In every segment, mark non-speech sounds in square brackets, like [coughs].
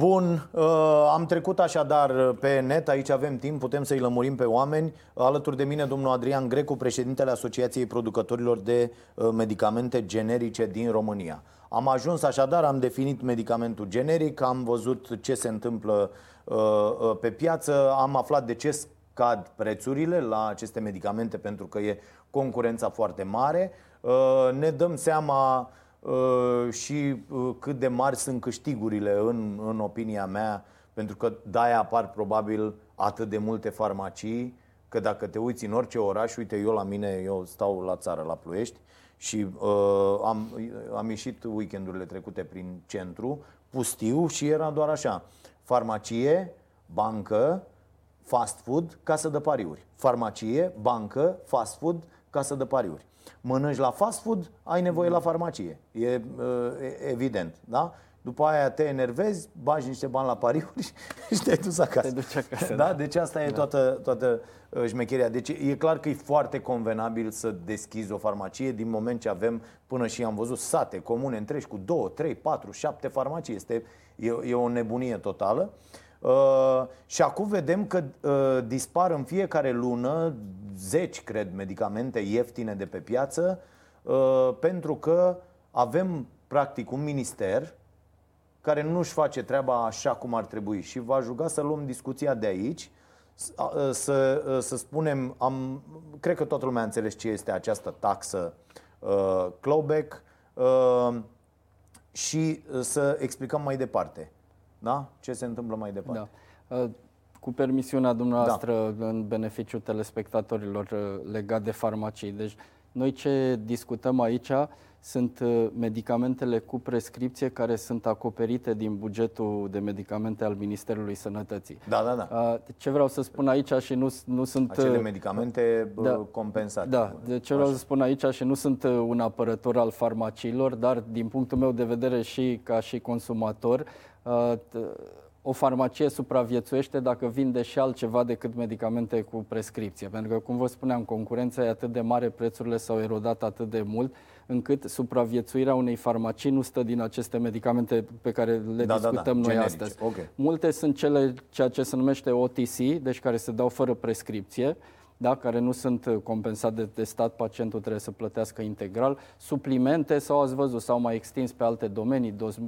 Bun, uh, am trecut așadar pe net, aici avem timp, putem să-i lămurim pe oameni. Alături de mine domnul Adrian Grecu, președintele Asociației Producătorilor de uh, Medicamente Generice din România. Am ajuns așadar, am definit medicamentul generic, am văzut ce se întâmplă uh, pe piață, am aflat de ce scad prețurile la aceste medicamente pentru că e concurența foarte mare. Ne dăm seama Uh, și uh, cât de mari sunt câștigurile în, în opinia mea, pentru că de-aia apar probabil atât de multe farmacii, că dacă te uiți în orice oraș, uite eu la mine, eu stau la țară, la Ploiești, și uh, am, am ieșit weekendurile trecute prin centru, pustiu și era doar așa, farmacie, bancă, fast food, casă de pariuri. Farmacie, bancă, fast food, casă de pariuri mănânci la fast food, ai nevoie la farmacie. E, e evident, da? După aia te enervezi, bagi niște bani la pariuri [laughs] și te-ai dus acasă. Te duci acasă da? da? Deci asta e toată, toată uh, șmecheria. Deci e clar că e foarte convenabil să deschizi o farmacie din moment ce avem până și am văzut sate, comune întregi cu 2, 3, 4, 7 farmacii. Este, e, e o nebunie totală. Uh, și acum vedem că uh, dispar în fiecare lună zeci, cred, medicamente ieftine de pe piață uh, pentru că avem practic un minister care nu-și face treaba așa cum ar trebui. Și v-aș ruga să luăm discuția de aici să, să, să spunem, am, cred că toată lumea a înțeles ce este această taxă uh, clawback uh, și să explicăm mai departe da? ce se întâmplă mai departe. Da. Uh, cu permisiunea dumneavoastră, da. în beneficiul telespectatorilor uh, legat de farmacii. Deci, noi ce discutăm aici sunt uh, medicamentele cu prescripție care sunt acoperite din bugetul de medicamente al Ministerului Sănătății. Da, da, da. Ce vreau să spun aici și nu, nu sunt... Acele medicamente da, compensate. Da, de ce vreau Așa. să spun aici și nu sunt un apărător al farmaciilor, dar din punctul meu de vedere și ca și consumator, o farmacie supraviețuiește dacă vinde și altceva decât medicamente cu prescripție. Pentru că, cum vă spuneam, concurența e atât de mare, prețurile s-au erodat atât de mult, încât supraviețuirea unei farmacii nu stă din aceste medicamente pe care le da, discutăm da, da. noi Generice. astăzi. Okay. Multe sunt cele ceea ce se numește OTC, deci care se dau fără prescripție da, care nu sunt uh, compensate de stat, pacientul trebuie să plătească integral. Suplimente sau ați văzut, sau mai extins pe alte domenii, dos,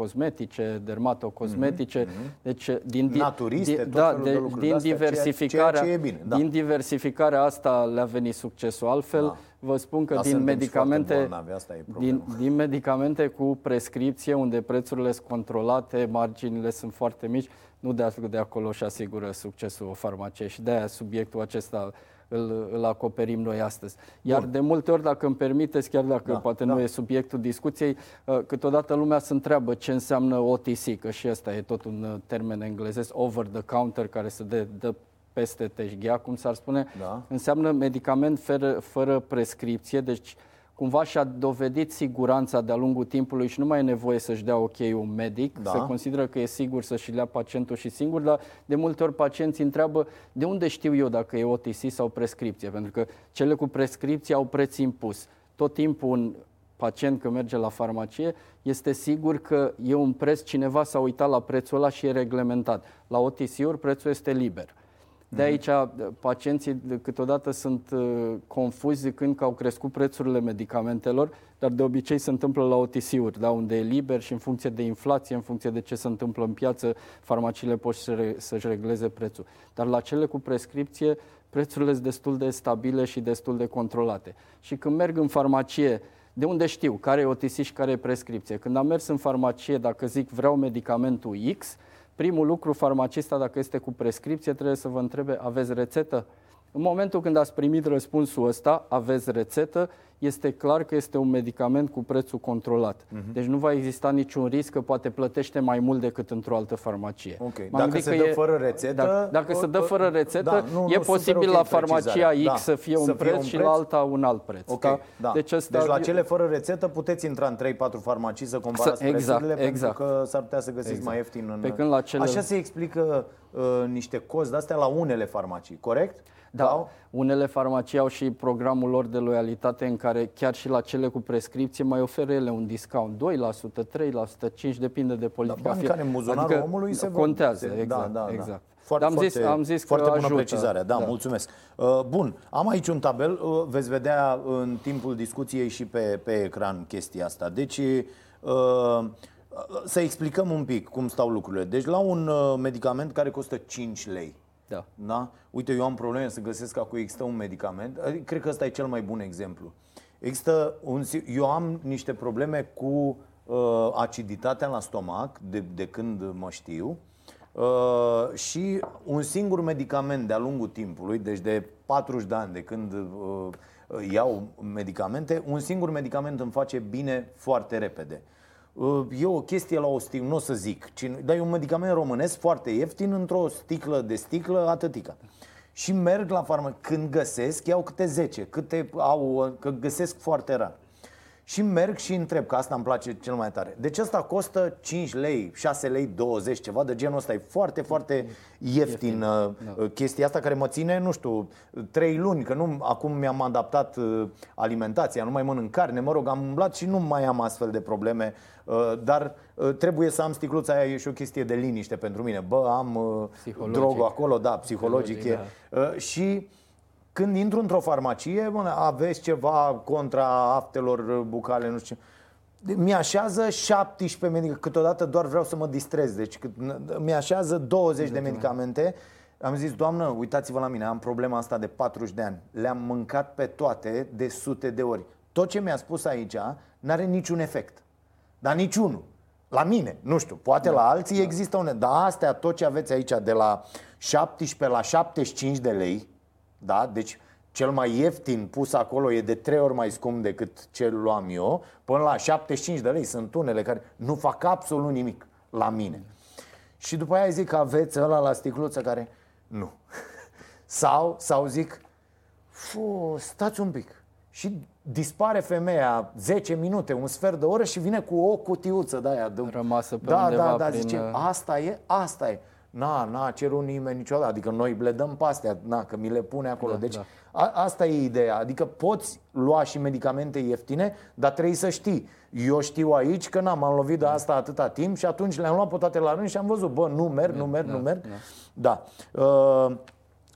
cosmetice, dermatocosmetice, mm-hmm. deci uh, din Naturiste, di, da, de, de din diversificarea, ceea ce bine, da. din diversificarea asta le-a venit succesul. Altfel, da. vă spun că din medicamente, bolnavi, asta e din, din medicamente cu prescripție, unde prețurile sunt controlate, marginile sunt foarte mici, nu de, de acolo și asigură succesul o farmacie și de-aia subiectul acesta îl, îl acoperim noi astăzi. Iar Bun. de multe ori, dacă îmi permiteți, chiar dacă da, poate da. nu e subiectul discuției, uh, câteodată lumea se întreabă ce înseamnă OTC, că și ăsta e tot un uh, termen englezesc, over the counter, care se dă, dă peste teșghea, cum s-ar spune, da. înseamnă medicament fără, fără prescripție, deci cumva și-a dovedit siguranța de-a lungul timpului și nu mai e nevoie să-și dea ok un medic, da. se consideră că e sigur să-și lea pacientul și singur, dar de multe ori pacienții întreabă de unde știu eu dacă e OTC sau prescripție, pentru că cele cu prescripție au preț impus. Tot timpul un pacient când merge la farmacie este sigur că e un preț, cineva s-a uitat la prețul ăla și e reglementat. La OTC-uri prețul este liber. De aici pacienții câteodată sunt uh, confuzi zicând că au crescut prețurile medicamentelor, dar de obicei se întâmplă la OTC-uri, da, unde e liber și în funcție de inflație, în funcție de ce se întâmplă în piață, farmaciile pot să-și regleze prețul. Dar la cele cu prescripție, prețurile sunt destul de stabile și destul de controlate. Și când merg în farmacie, de unde știu care e OTC și care e prescripție? Când am mers în farmacie, dacă zic vreau medicamentul X, primul lucru, farmacista, dacă este cu prescripție, trebuie să vă întrebe, aveți rețetă? În momentul când ați primit răspunsul ăsta, aveți rețetă, este clar că este un medicament cu prețul controlat. Uh-huh. Deci nu va exista niciun risc că poate plătește mai mult decât într-o altă farmacie. Okay. Dacă se dă e, fără rețetă... Dacă, dacă se dă fără rețetă, da, nu, e nu, posibil okay la farmacia X da, să fie un să preț un și la alta un alt preț. Okay, da? Da. Deci, asta deci la cele fără rețetă puteți intra în 3-4 farmacii să comparați exact, prețurile exact. pentru că s-ar putea să găsiți exact. mai ieftin în... Pe când la cele... Așa se explică uh, niște cozi de-astea la unele farmacii, corect? Da, Sau? unele farmacii au și programul lor de loialitate în care chiar și la cele cu prescripție mai oferă ele un discount, 2%, 3%, 5%, depinde de politica. bani fie- care în buzunarul omului se văd. contează, Se- exact, da, da, da. exact. Foarte, Dar am zis, foarte, am zis foarte că bună ajută. precizare, da, mulțumesc. Uh, Bun, am aici un tabel, uh, veți vedea în timpul discuției și pe, pe ecran chestia asta. Deci, uh, să explicăm un pic cum stau lucrurile. Deci, la un uh, medicament care costă 5 lei, Da. da? Uite, eu am probleme să găsesc acum există un medicament. Adică, Cred că ăsta e cel mai bun exemplu. Există un, si- eu am niște probleme cu uh, aciditatea la stomac de, de când mă știu. Uh, și un singur medicament de-a lungul timpului, deci de 40 de ani de când uh, iau medicamente, un singur medicament îmi face bine foarte repede. Uh, E o chestie la o sticlă, nu o să zic, ci, dar e un medicament românesc foarte ieftin într-o sticlă de sticlă atâtică. Și merg la farmacie. Când găsesc, iau câte 10, câte au, că găsesc foarte rar. Și merg și întreb, că asta îmi place cel mai tare. Deci asta costă 5 lei, 6 lei 20, ceva de genul ăsta. E foarte, foarte ieftin, ieftin. Da. chestia asta care mă ține, nu știu, 3 luni, că nu, acum mi-am adaptat uh, alimentația, nu mai mănânc carne, mă rog, am umblat și nu mai am astfel de probleme, uh, dar uh, trebuie să am sticluța aia, e și o chestie de liniște pentru mine. Bă, am uh, Psihologic. drogul acolo, da, psihologic, Psihologic, e. Uh, Și când intru într-o farmacie, bă, aveți ceva contra aftelor bucale, nu știu ce. Mi-așează 17 medicamente, câteodată doar vreau să mă distrez, deci cât- mi-așează 20 de medicamente. Am zis, doamnă, uitați-vă la mine, am problema asta de 40 de ani. Le-am mâncat pe toate de sute de ori. Tot ce mi-a spus aici n-are niciun efect. Dar niciunul. La mine, nu știu, poate da, la alții da. există un... Dar astea, tot ce aveți aici, de la 17 la 75 de lei, da? Deci cel mai ieftin pus acolo e de trei ori mai scump decât cel luam eu, până la 75 de lei. Sunt unele care nu fac absolut nimic la mine. Și după aia zic că aveți ăla la sticluță care nu. [laughs] Sau, sau zic, Fu, stați un pic. Și dispare femeia 10 minute, un sfert de oră și vine cu o cutiuță de aia. De... Rămasă pe da, undeva da, da, prin, zice, uh, asta e, asta e. Na, n-a cerut nimeni niciodată, adică noi le dăm pe astea, na, că mi le pune acolo. Da, deci da. a, asta e ideea, adică poți lua și medicamente ieftine, dar trebuie să știi. Eu știu aici că n-am am lovit de asta atâta timp și atunci le-am luat pe toate la rând și am văzut, bă, nu merg, nu merg, da, nu merg. da. Da. Uh,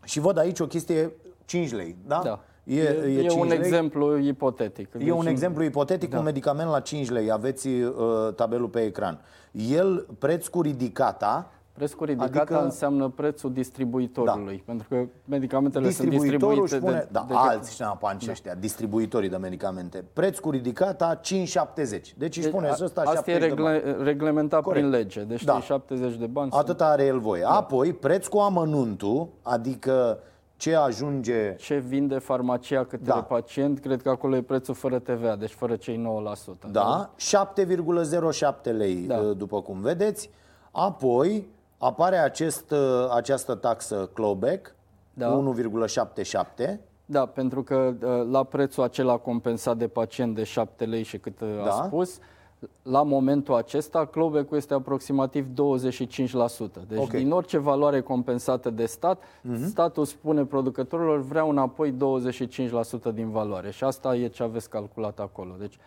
și văd aici o chestie 5 lei, da? Da. E, E, e, e 5 un lei. exemplu ipotetic. E un Deci, exemplu ipotetic, da. un medicament la 5 lei, aveți uh, tabelul pe ecran. El, preț cu ridicata, Prețul ridicat Adică- adică... înseamnă prețul distribuitorului, da. pentru că medicamentele sunt distribuitorul distribuite spune, de, da, de alți șnapanci da. ăștia, distribuitorii de medicamente. Preț cu ridicata 5,70. Deci își spune a- ăsta Asta 70 e de bani. regle, reglementat Corect. prin lege, deci Da. da. 70 de bani. sunt- Atât are el voie. Apoi, preț cu amănuntul, adică ce ajunge Ce vinde farmacia către Da. da. pacient, cred că acolo e prețul fără TVA, deci fără cei 9%. Da, 7,07 lei, Da. uh, după cum vedeți. Apoi apare acest, uh, această taxă clawback, Da. 1,77. Da, pentru că uh, la prețul acela compensat de pacient de 7 lei și cât uh, Da. a spus, la momentul acesta, clawback-ul este aproximativ 25%. Deci Ok. din orice valoare compensată de stat, statul spune producătorilor vreau înapoi 25% din valoare. Și asta e ce aveți calculat acolo. Deci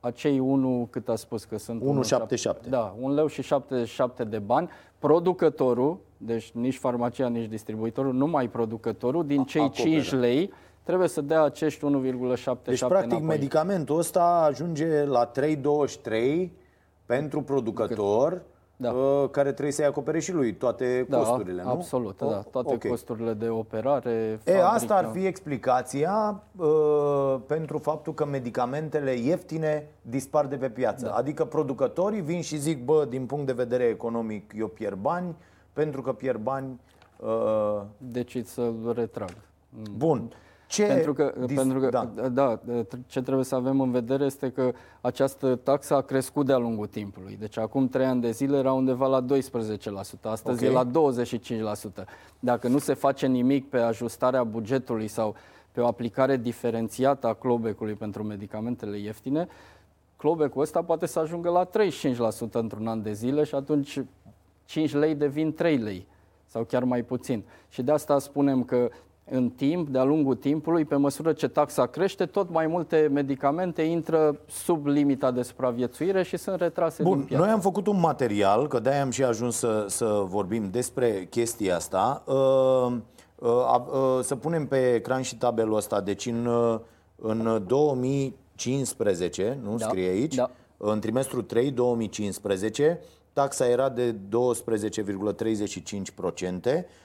acei 1, cât a spus că sunt? 1,77. Da, 1 leu și 77 de bani. Producătorul, deci nici farmacia, nici distribuitorul, numai producătorul, din cei acoperă. 5 lei, trebuie să dea acești 1,77 Deci, practic, înapoi. medicamentul ăsta ajunge la 3,23 pentru producător, Da. uh, care trebuie să-i acopere și lui toate da, costurile, nu? Absolut, O- da. Toate ok. costurile de operare, E, fabrică. asta ar fi explicația uh, pentru faptul că medicamentele ieftine dispar de pe piață. Da. Adică producătorii vin și zic, bă, din punct de vedere economic, eu pierd bani, pentru că pierd bani. Uh, Decid să-l retrag. bun. Ce Pentru că, dis- pentru că da. da. da, ce trebuie să avem în vedere este că această taxă a crescut de-a lungul timpului. Deci acum 3 ani de zile era undeva la 12%, astăzi Ok. e la 25%. Dacă nu se face nimic pe ajustarea bugetului sau pe o aplicare diferențiată a clawback-ului pentru medicamentele ieftine, clawback-ul ăsta poate să ajungă la 35% într-un an de zile și atunci 5 lei devin 3 lei sau chiar mai puțin. Și de asta spunem că în timp, de-a lungul timpului, pe măsură ce taxa crește, tot mai multe medicamente intră sub limita de supraviețuire și sunt retrase Bun, din piață. noi am făcut un material, că de-aia am și ajuns să, să vorbim despre chestia asta. Uh, uh, uh, să punem pe ecran și tabelul ăsta. Deci în, uh, în 2015, nu Da, scrie aici, da. în trimestrul 3 2015, taxa era de 12,35%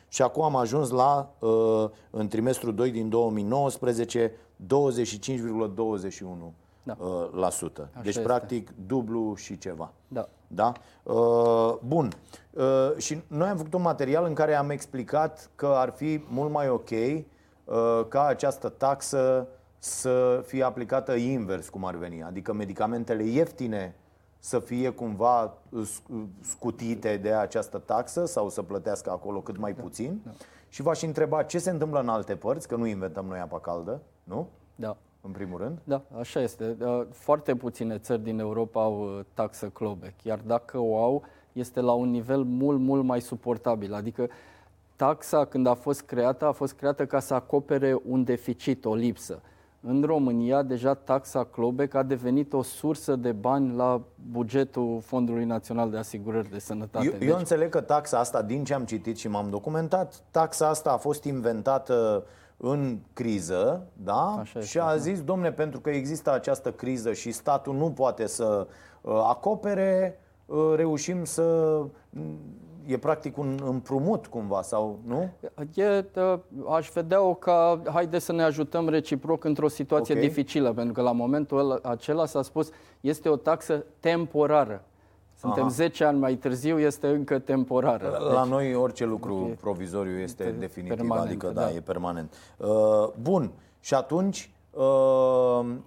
și acum am ajuns la, uh, în trimestrul 2 din 2019, 25,21%. Da. uh, la sută. Deci, este. practic, dublu și ceva. Da. Da? Uh, bun. Uh, și noi am făcut un material în care am explicat că ar fi mult mai ok uh, ca această taxă să fie aplicată invers, cum ar veni. Adică medicamentele ieftine să fie cumva uh, sc- scutite de această taxă sau să plătească acolo cât mai puțin. Și v-aș întreba ce se întâmplă în alte părți, că nu inventăm noi apa caldă, nu? Da. În primul rând. Da, așa este. Uh, Foarte puține țări din Europa au uh, taxă clawback, iar dacă o au, este la un nivel mult, mult mai suportabil. Adică taxa, când a fost creată, a fost creată ca să acopere un deficit, o lipsă. În România, deja taxa clawback a devenit o sursă de bani la bugetul Fondului Național de Asigurări de Sănătate. Eu, eu înțeleg că taxa asta, din ce am citit și m-am documentat, taxa asta a fost inventată în criză, da? Așa este, și a da. zis, domne, pentru că există această criză și statul nu poate să uh, acopere, uh, reușim să... E practic un împrumut cumva, sau nu? E, uh, aș vedea-o ca, haide să ne ajutăm reciproc într-o situație Ok. dificilă, pentru că la momentul ăla- acela s-a spus, este o taxă temporară. Suntem Aha. 10 ani mai târziu, este încă temporară. La noi orice lucru e- provizoriu este este definitiv, permanent, adică da, da. e permanent. Uh, bun, și atunci uh,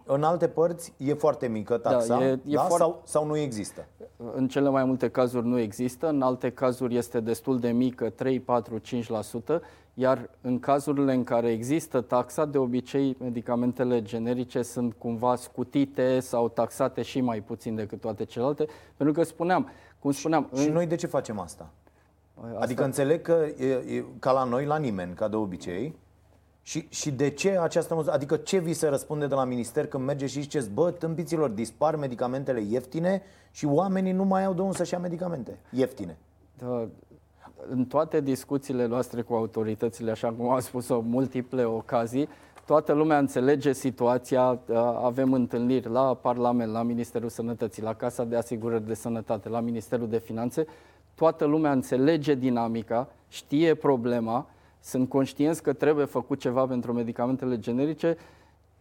în alte părți e foarte mică taxa, e- e da? foarte- sau, sau nu există? În cele mai multe cazuri nu există, în alte cazuri este destul de mică, 3, 4, 5%, iar în cazurile în care există taxa, de obicei medicamentele generice sunt cumva scutite sau taxate și mai puțin decât toate celelalte, pentru că spuneam, cum spuneam, Și în- noi de ce facem asta? Asta- Adică înțeleg că e, e ca la noi, la nimeni, ca de obicei. Și, și de ce această măsură? Adică ce vi se răspunde de la minister când merge și ziceți, bă, tâmpiților, dispar medicamentele ieftine și oamenii nu mai au de unde să-și ia medicamente ieftine. Da, în toate discuțiile noastre cu autoritățile, așa cum am spus-o, multiple ocazii, toată lumea înțelege situația, da, avem întâlniri la Parlament, la Ministerul Sănătății, la Casa de Asigurări de Sănătate, la Ministerul de Finanțe, toată lumea înțelege dinamica, știe problema, sunt conștienți că trebuie făcut ceva pentru medicamentele generice,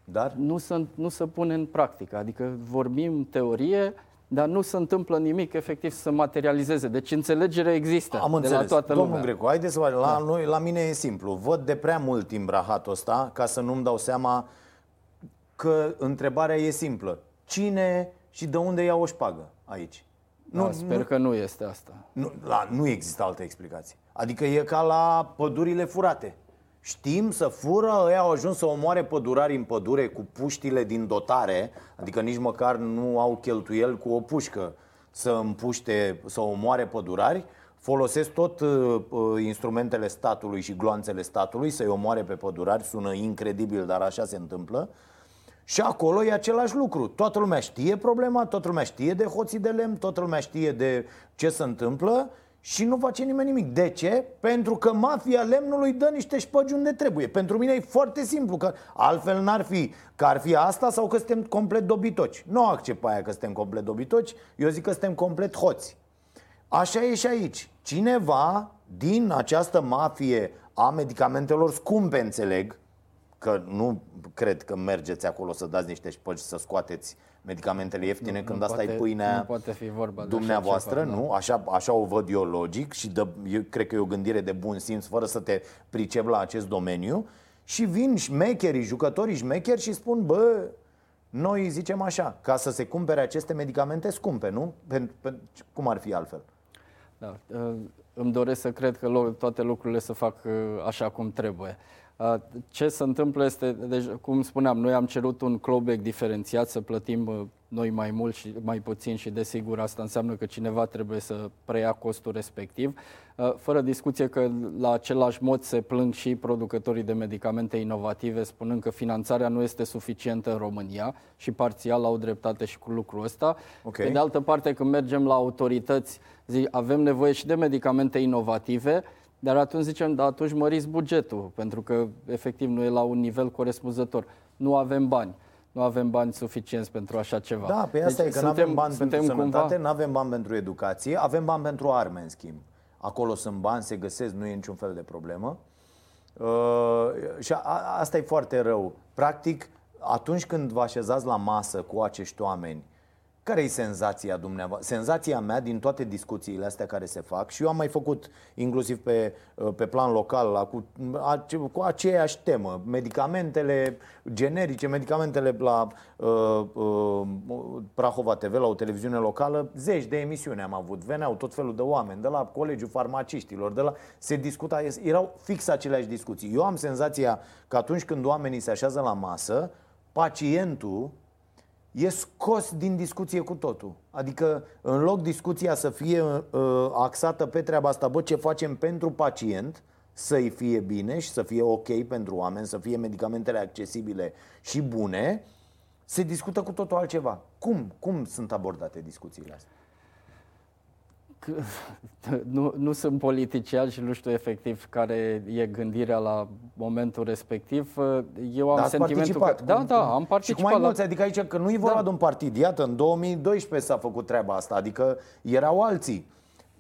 Dar nu se, nu se pune în practică. Adică vorbim teorie, dar nu se întâmplă nimic efectiv să materializeze. Deci înțelegere există am de înțeles. la toată Domnul lumea. Grecu, haideți să vă... La, noi, la mine e simplu. Văd de prea mult timp rahatul ăsta ca să nu-mi dau seama că întrebarea e simplă. Cine și de unde ia o șpagă aici? Da, sper că nu este asta. Nu, la, nu există altă explicație. Adică e ca la pădurile furate. Știm să fură, ăia au ajuns să omoare pădurari în pădure cu puștile din dotare, adică nici măcar nu au cheltuiel cu o pușcă să împuște, să omoare pădurari, folosesc tot uh, uh, instrumentele statului și gloanțele statului să-i omoare pe pădurari, sună incredibil, dar așa se întâmplă. Și acolo e același lucru. Toată lumea știe problema, toată lumea știe de hoții de lemn, toată lumea știe de ce se întâmplă și nu face nimeni nimic. De ce? Pentru că mafia lemnului dă niște șpăgi unde trebuie. Pentru mine e foarte simplu, că altfel n-ar fi că ar fi asta sau că suntem complet dobitoci. Nu accept pe aia că suntem complet dobitoci, eu zic că suntem complet hoți. Așa e și aici. Cineva din această mafie a medicamentelor scumpe, înțeleg, că nu cred că mergeți acolo să dați niște șpăgi să scoateți medicamentele ieftine Nu- când nu asta e poate- pâinea nu poate fi vorba de așa dumneavoastră, ceva, nu? Așa, așa o văd eu logic și dă, eu cred că e o gândire de bun simț fără să te pricep la acest domeniu și vin șmecherii, jucătorii șmecheri și spun, bă, noi zicem așa, ca să se cumpere aceste medicamente scumpe, nu? Pen, pen, cum ar fi altfel? Da, uh, îmi doresc să cred că lo- toate lucrurile se fac uh, așa cum trebuie. Ce se întâmplă este, deci, cum spuneam, noi am cerut un clawback diferențiat să plătim noi mai mult și mai puțin și desigur asta înseamnă că cineva trebuie să preia costul respectiv. Fără discuție că la același mod se plâng și producătorii de medicamente inovative spunând că finanțarea nu este suficientă în România și parțial au dreptate și cu lucrul ăsta. Okay. Pe de altă parte, când mergem la autorități, zi, avem nevoie și de medicamente inovative, dar atunci zicem, da, atunci măriți bugetul, pentru că efectiv nu e la un nivel corespunzător. Nu avem bani. Nu avem bani suficienți pentru așa ceva. Da, pe asta deci, e că nu avem bani pentru sănătate, cumva... nu avem bani pentru educație, avem bani pentru arme, în schimb. Acolo sunt bani, se găsesc, nu e niciun fel de problemă. Uh, și a, asta e foarte rău. Practic, atunci când vă așezați la masă cu acești oameni, care e senzația dumneavoastră? Senzația mea din toate discuțiile astea care se fac și eu am mai făcut inclusiv pe, pe plan local la, cu, cu aceeași temă, medicamentele generice, medicamentele la uh, uh, Prahova TV, la o televiziune locală, zeci de emisiuni am avut, veneau tot felul de oameni, de la Colegiul Farmaciștilor, de la, se discuta, erau fix aceleași discuții. Eu am senzația că atunci când oamenii se așează la masă, pacientul e scos din discuție cu totul. Adică, în loc discuția să fie uh, axată pe treaba asta, bă, ce facem pentru pacient, să-i fie bine și să fie ok pentru oameni, să fie medicamentele accesibile și bune, se discută cu totul altceva. Cum? Cum sunt abordate discuțiile astea? [laughs] nu, nu sunt politician și nu știu efectiv care e gândirea la momentul respectiv. Eu am da, sentimentul că... Da, da, am participat. Și cum mai mulți, la... adică aici că nu e vorba da. de un partid. Iată, în 2012 s-a făcut treaba asta, adică erau alții.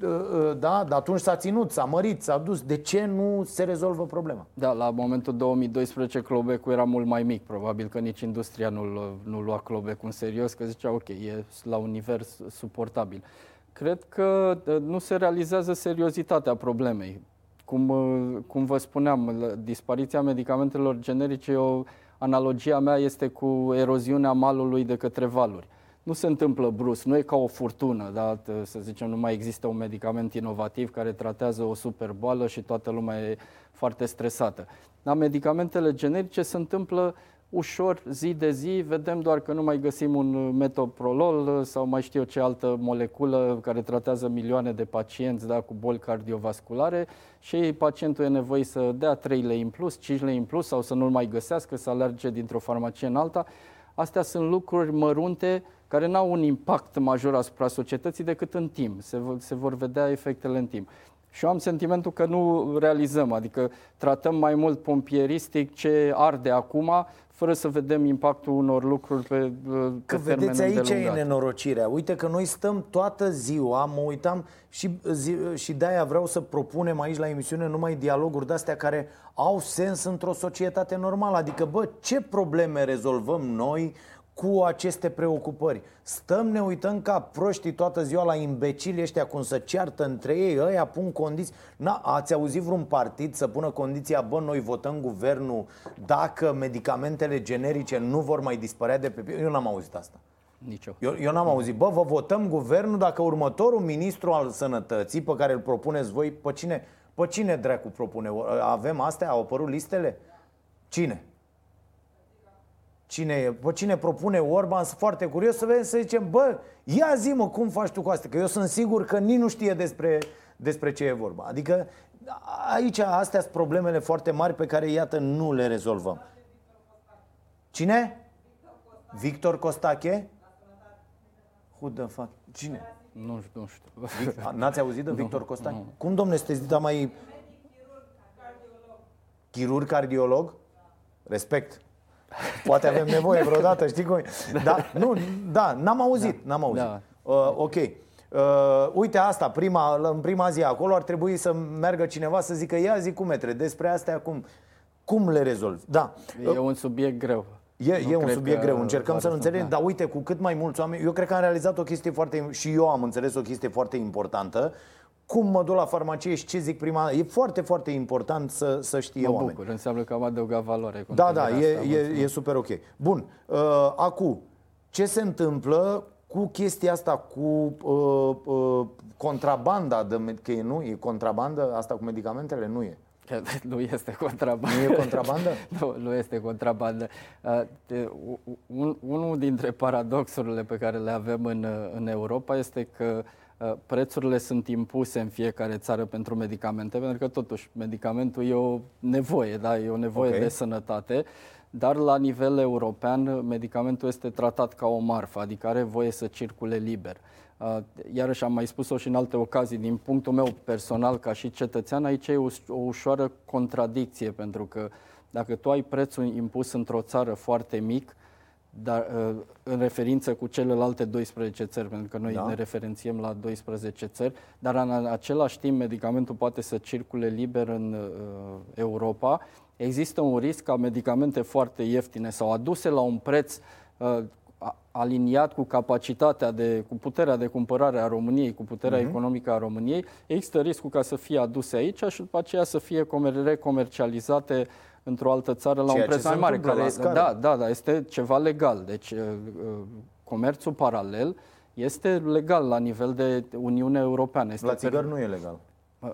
Ă, ă, da, dar atunci s-a ținut, s-a mărit, s-a dus. De ce nu se rezolvă problema? Da, la momentul 2012 Clobecul era mult mai mic. Probabil că nici industria nu, nu lua Clobecul în serios, că zicea ok, e la un nivel suportabil. Cred că nu se realizează seriozitatea problemei. Cum, cum vă spuneam, dispariția medicamentelor generice, o, analogia mea este cu eroziunea malului de către valuri. Nu se întâmplă brusc, nu e ca o furtună, da? să zicem, nu mai există un medicament inovativ care tratează o superboală și toată lumea e foarte stresată. Dar medicamentele generice se întâmplă ușor, zi de zi, vedem doar că nu mai găsim un metoprolol sau mai știu eu ce altă moleculă care tratează milioane de pacienți da, cu boli cardiovasculare și pacientul e nevoie să dea 3 lei în plus, 5 lei în plus sau să nu-l mai găsească, să alerge dintr-o farmacie în alta. Astea sunt lucruri mărunte care n-au un impact major asupra societății decât în timp. Se, se vor vedea efectele în timp. Și eu am sentimentul că nu realizăm, adică tratăm mai mult pompieristic ce arde acum, fără să vedem impactul unor lucruri pe, pe Că vedeți, aici e nenorocirea. Uite că noi stăm toată ziua, mă uitam și, zi, și de-aia vreau să propunem aici la emisiune numai dialoguri de-astea care au sens într-o societate normală. Adică, bă, ce probleme rezolvăm noi cu aceste preocupări. Stăm, ne uităm ca proștii toată ziua la imbecili ăștia cum să ceartă între ei, ăia pun condiții. Na, ați auzit vreun partid să pună condiția, bă, noi votăm guvernul dacă medicamentele generice nu vor mai dispărea de pe... Eu n-am auzit asta. Nici eu. Eu, eu n-am auzit. Bă, vă votăm guvernul dacă următorul ministru al sănătății pe care îl propuneți voi, pe cine, pe cine dracu propune? Avem astea? Au apărut listele? Cine? Cine, pe cine propune Orban, sunt foarte curios să vedem, să zicem, bă, ia zi mă, cum faci tu cu asta? Că eu sunt sigur că nici nu știe despre, despre ce e vorba. Adică aici astea sunt problemele foarte mari pe care, iată, nu le rezolvăm. Cine? Victor Costache? Who the fuck? Cine? Nu știu, nu știu. N-ați auzit de Victor Costache? Nu. Cum, domne, sunteți dita mai... Chirurg cardiolog? Respect. Poate avem nevoie vreodată, știi cum Da, nu, da, n-am auzit, da. n-am auzit. Da. Uh, ok. Uh, uite asta, prima, în prima zi acolo ar trebui să meargă cineva să zică ia zi cu metre, despre astea cum, cum le rezolvi. Da. E un subiect greu. E, e un subiect greu, încercăm să-l înțelegem, da. dar uite, cu cât mai mulți oameni, eu cred că am realizat o chestie foarte, și eu am înțeles o chestie foarte importantă, cum mă duc la farmacie și ce zic prima E foarte, foarte important să, să știe mă oameni. bucur, înseamnă că am adăugat valoare. Da, da, e, e, e super ok. Bun, uh, acum, ce se întâmplă cu chestia asta, cu uh, uh, contrabanda, de, că e, nu? E contrabandă asta cu medicamentele? Nu e. [laughs] Nu este contrabandă. Nu e contrabandă? [laughs] nu, nu este contrabandă. Uh, unul dintre paradoxurile pe care le avem în, în Europa este că uh, prețurile sunt impuse în fiecare țară pentru medicamente, pentru că totuși medicamentul e o nevoie, da? e o nevoie okay. de sănătate, dar la nivel european medicamentul este tratat ca o marfă, adică are voie să circule liber. Uh, iarăși am mai spus-o și în alte ocazii, din punctul meu personal ca și cetățean, aici e o, o ușoară contradicție, pentru că dacă tu ai prețul impus într-o țară foarte mic, dar uh, în referință cu celelalte 12 țări, pentru că noi da. ne referențiem la 12 țări, dar în același timp medicamentul poate să circule liber în uh, Europa, există un risc ca medicamente foarte ieftine sau aduse la un preț uh, aliniat cu capacitatea de, cu puterea de cumpărare a României, cu puterea uh-huh. economică a României, există riscul ca să fie aduse aici și după aceea să fie recomercializate într-o altă țară la Ceea un preț mai mare. Care, da, da, da, este ceva legal. Deci uh, uh, comerțul paralel este legal la nivel de Uniune Europeană. Este la țigări per... nu e legal. Uh,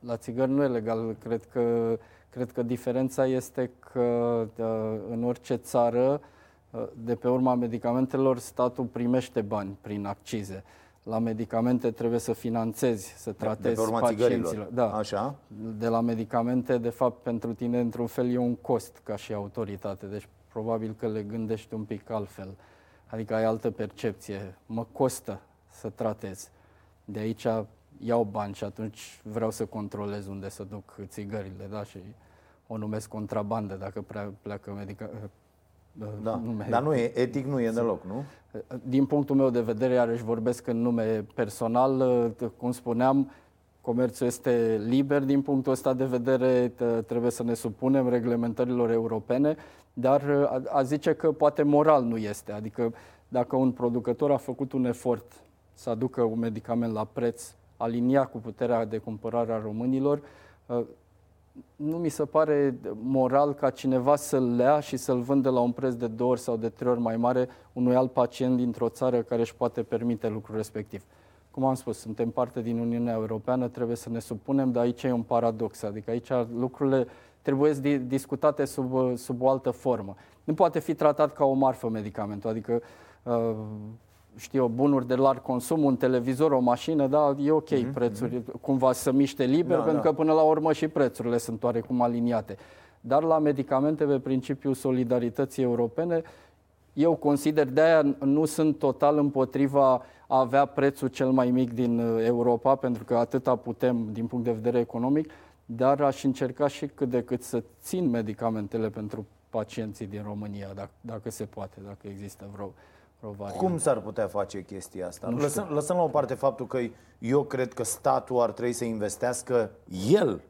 la țigări nu e legal. Cred că, cred că diferența este că în orice țară de pe urma medicamentelor statul primește bani prin accize. La medicamente trebuie să finanțezi, să tratezi de pe urma pacienților. Da. Așa. De la medicamente, de fapt, pentru tine, într-un fel, e un cost ca și autoritate. Deci, probabil că le gândești un pic altfel. Adică ai altă percepție. Mă costă să tratez. De aici iau bani și atunci vreau să controlez unde să duc țigările, da? Și o numesc contrabandă dacă prea pleacă medica- da. [laughs] Nume. Dar nu e, etic nu e deloc, nu? Din punctul meu de vedere, iarăși vorbesc în nume personal, cum spuneam, comerțul este liber din punctul ăsta de vedere, trebuie să ne supunem reglementărilor europene, dar a zice că poate moral nu este. Adică dacă un producător a făcut un efort să aducă un medicament la preț aliniat cu puterea de cumpărare a românilor, nu mi se pare moral ca cineva să-l lea și să-l vândă la un preț de două ori sau de trei ori mai mare unui alt pacient dintr-o țară care își poate permite lucrul respectiv. Cum am spus, suntem parte din Uniunea Europeană, trebuie să ne supunem, dar aici e un paradox. Adică aici lucrurile trebuie discutate sub, sub o altă formă. Nu poate fi tratat ca o marfă medicamentul, adică uh, știu, bunuri de larg consum, un televizor, o mașină, da, e ok mm-hmm. prețuri, cumva să miște liber, da, pentru da. că până la urmă și prețurile sunt oarecum aliniate. Dar la medicamente, pe principiul solidarității europene, eu consider, de aia nu sunt total împotriva a avea prețul cel mai mic din uh, Europa, pentru că atâta putem din punct de vedere economic, dar aș încerca și cât de cât să țin medicamentele pentru pacienții din România, dacă, dacă se poate, dacă există vreo cum s-ar putea face chestia asta? lăsăm, lăsăm la o parte faptul că eu cred că statul ar trebui să investească el,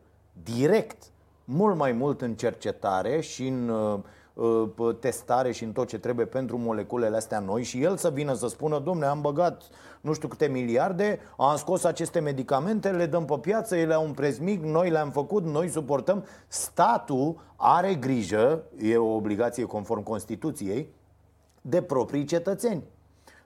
direct, mult mai mult în cercetare și în uh, uh, testare și în tot ce trebuie pentru moleculele astea noi și el să vină să spună, domne, am băgat nu știu câte miliarde, am scos aceste medicamente, le dăm pe piață, ele au un preț mic, noi le-am făcut, noi suportăm. Statul are grijă, e o obligație conform Constituției, de proprii cetățeni.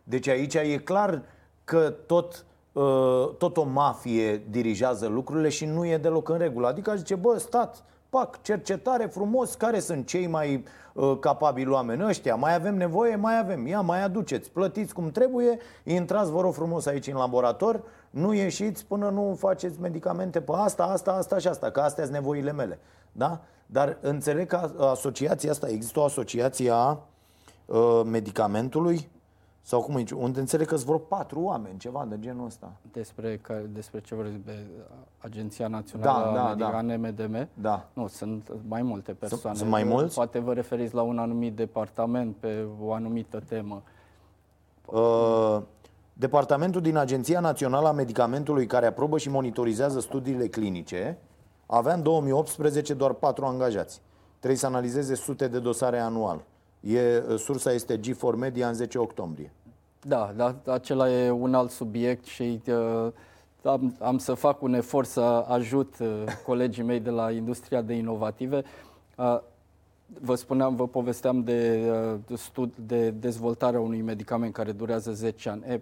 Deci aici e clar că tot, uh, tot o mafie dirigează lucrurile și nu e deloc în regulă. Adică zice, bă, stat, pac, cercetare frumos, care sunt cei mai uh, capabili oameni ăștia? Mai avem nevoie? Mai avem. Ia, mai aduceți, plătiți cum trebuie, intrați, vă rog frumos, aici în laborator, nu ieșiți până nu faceți medicamente pe asta, asta, asta și asta, că astea sunt nevoile mele. Da? Dar înțeleg că asociația asta, există o asociație a uh, medicamentului? Sau cum aici? Unde înțeleg că sunt vreo patru oameni, ceva de genul ăsta. Despre, că, despre ce vorbiți? Agenția Națională da, da, da. NMDM? Da. Nu, sunt mai multe persoane. Sunt, sunt mai mulți? Poate vă referiți la un anumit departament pe o anumită temă. Uh, departamentul din Agenția Națională a Medicamentului care aprobă și monitorizează studiile clinice avea în 2018 doar patru angajați. Trebuie să analizeze sute de dosare anual. E, sursa este G4 Media în 10 octombrie. Da, dar acela e un alt subiect și uh, am, am să fac un efort să ajut uh, colegii mei de la industria de inovative. Uh, vă spuneam, vă povesteam de, uh, de, stud, de dezvoltarea unui medicament care durează 10 ani. E,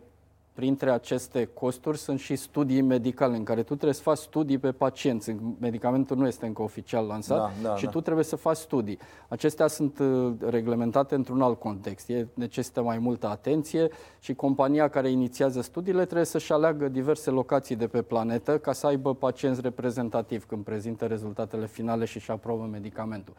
printre aceste costuri sunt și studii medicale în care tu trebuie să faci studii pe pacienți. Medicamentul nu este încă oficial lansat da, da, și da. tu trebuie să faci studii. Acestea sunt uh, reglementate într-un alt context. E, necesită mai multă atenție și compania care inițiază studiile trebuie să-și aleagă diverse locații de pe planetă ca să aibă pacienți reprezentativi când prezintă rezultatele finale și își aprobă medicamentul.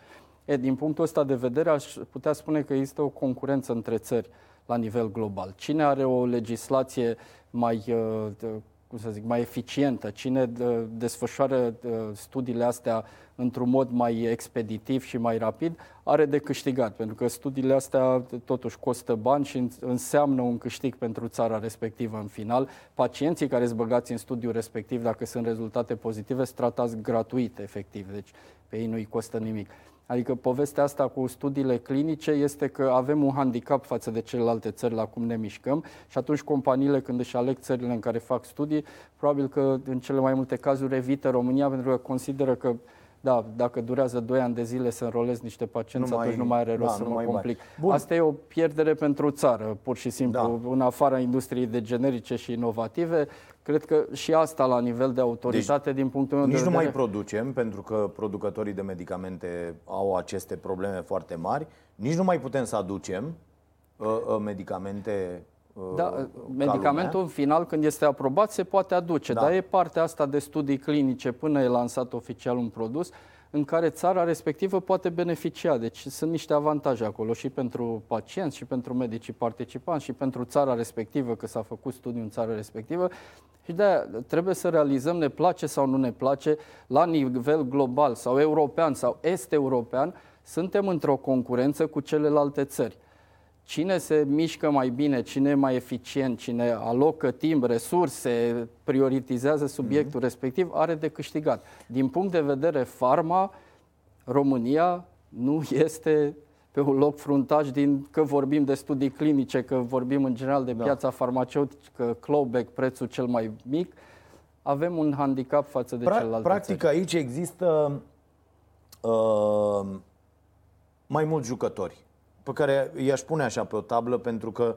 E, din punctul ăsta de vedere, aș putea spune că există o concurență între țări la nivel global. Cine are o legislație mai, uh, cum să zic, mai eficientă, cine uh, desfășoară uh, studiile astea într-un mod mai expeditiv și mai rapid, are de câștigat, pentru că studiile astea totuși costă bani și înseamnă un câștig pentru țara respectivă în final. Pacienții care sunt băgați în studiu respectiv, dacă sunt rezultate pozitive, sunt tratați gratuit, efectiv, deci pe ei nu-i costă nimic. Adică povestea asta cu studiile clinice este că avem un handicap față de celelalte țări la cum ne mișcăm și atunci companiile când își aleg țările în care fac studii, probabil că în cele mai multe cazuri evită România pentru că consideră că da, dacă durează 2 ani de zile să înrolez niște pacienți, nu atunci mai, nu mai are rost da, să mă complic. Asta e o pierdere pentru o țară, pur și simplu, da. în afara industriei de generice și inovative. Cred că și asta la nivel de autoritate, deci, din punctul meu de vedere... Nici nu mai producem, pentru că producătorii de medicamente au aceste probleme foarte mari. Nici nu mai putem să aducem uh, uh, medicamente uh, da, medicamentul în final, când este aprobat, se poate aduce, da. dar e partea asta de studii clinice până e lansat oficial un produs în care țara respectivă poate beneficia. Deci sunt niște avantaje acolo și pentru pacienți, și pentru medicii participanți, și pentru țara respectivă, că s-a făcut studiu în țara respectivă. Și de trebuie să realizăm, ne place sau nu ne place, la nivel global sau european sau est-european, suntem într-o concurență cu celelalte țări. Cine se mișcă mai bine, cine e mai eficient, cine alocă timp, resurse, prioritizează subiectul mm-hmm. respectiv, are de câștigat. Din punct de vedere farma, România nu [laughs] este pe un loc fruntaș din că vorbim de studii clinice, că vorbim în general de da. piața farmaceutică, clawback, prețul cel mai mic, avem un handicap față de pra- celelalte Practic țări. aici există uh, mai mulți jucători pe care i-aș pune așa pe o tablă pentru că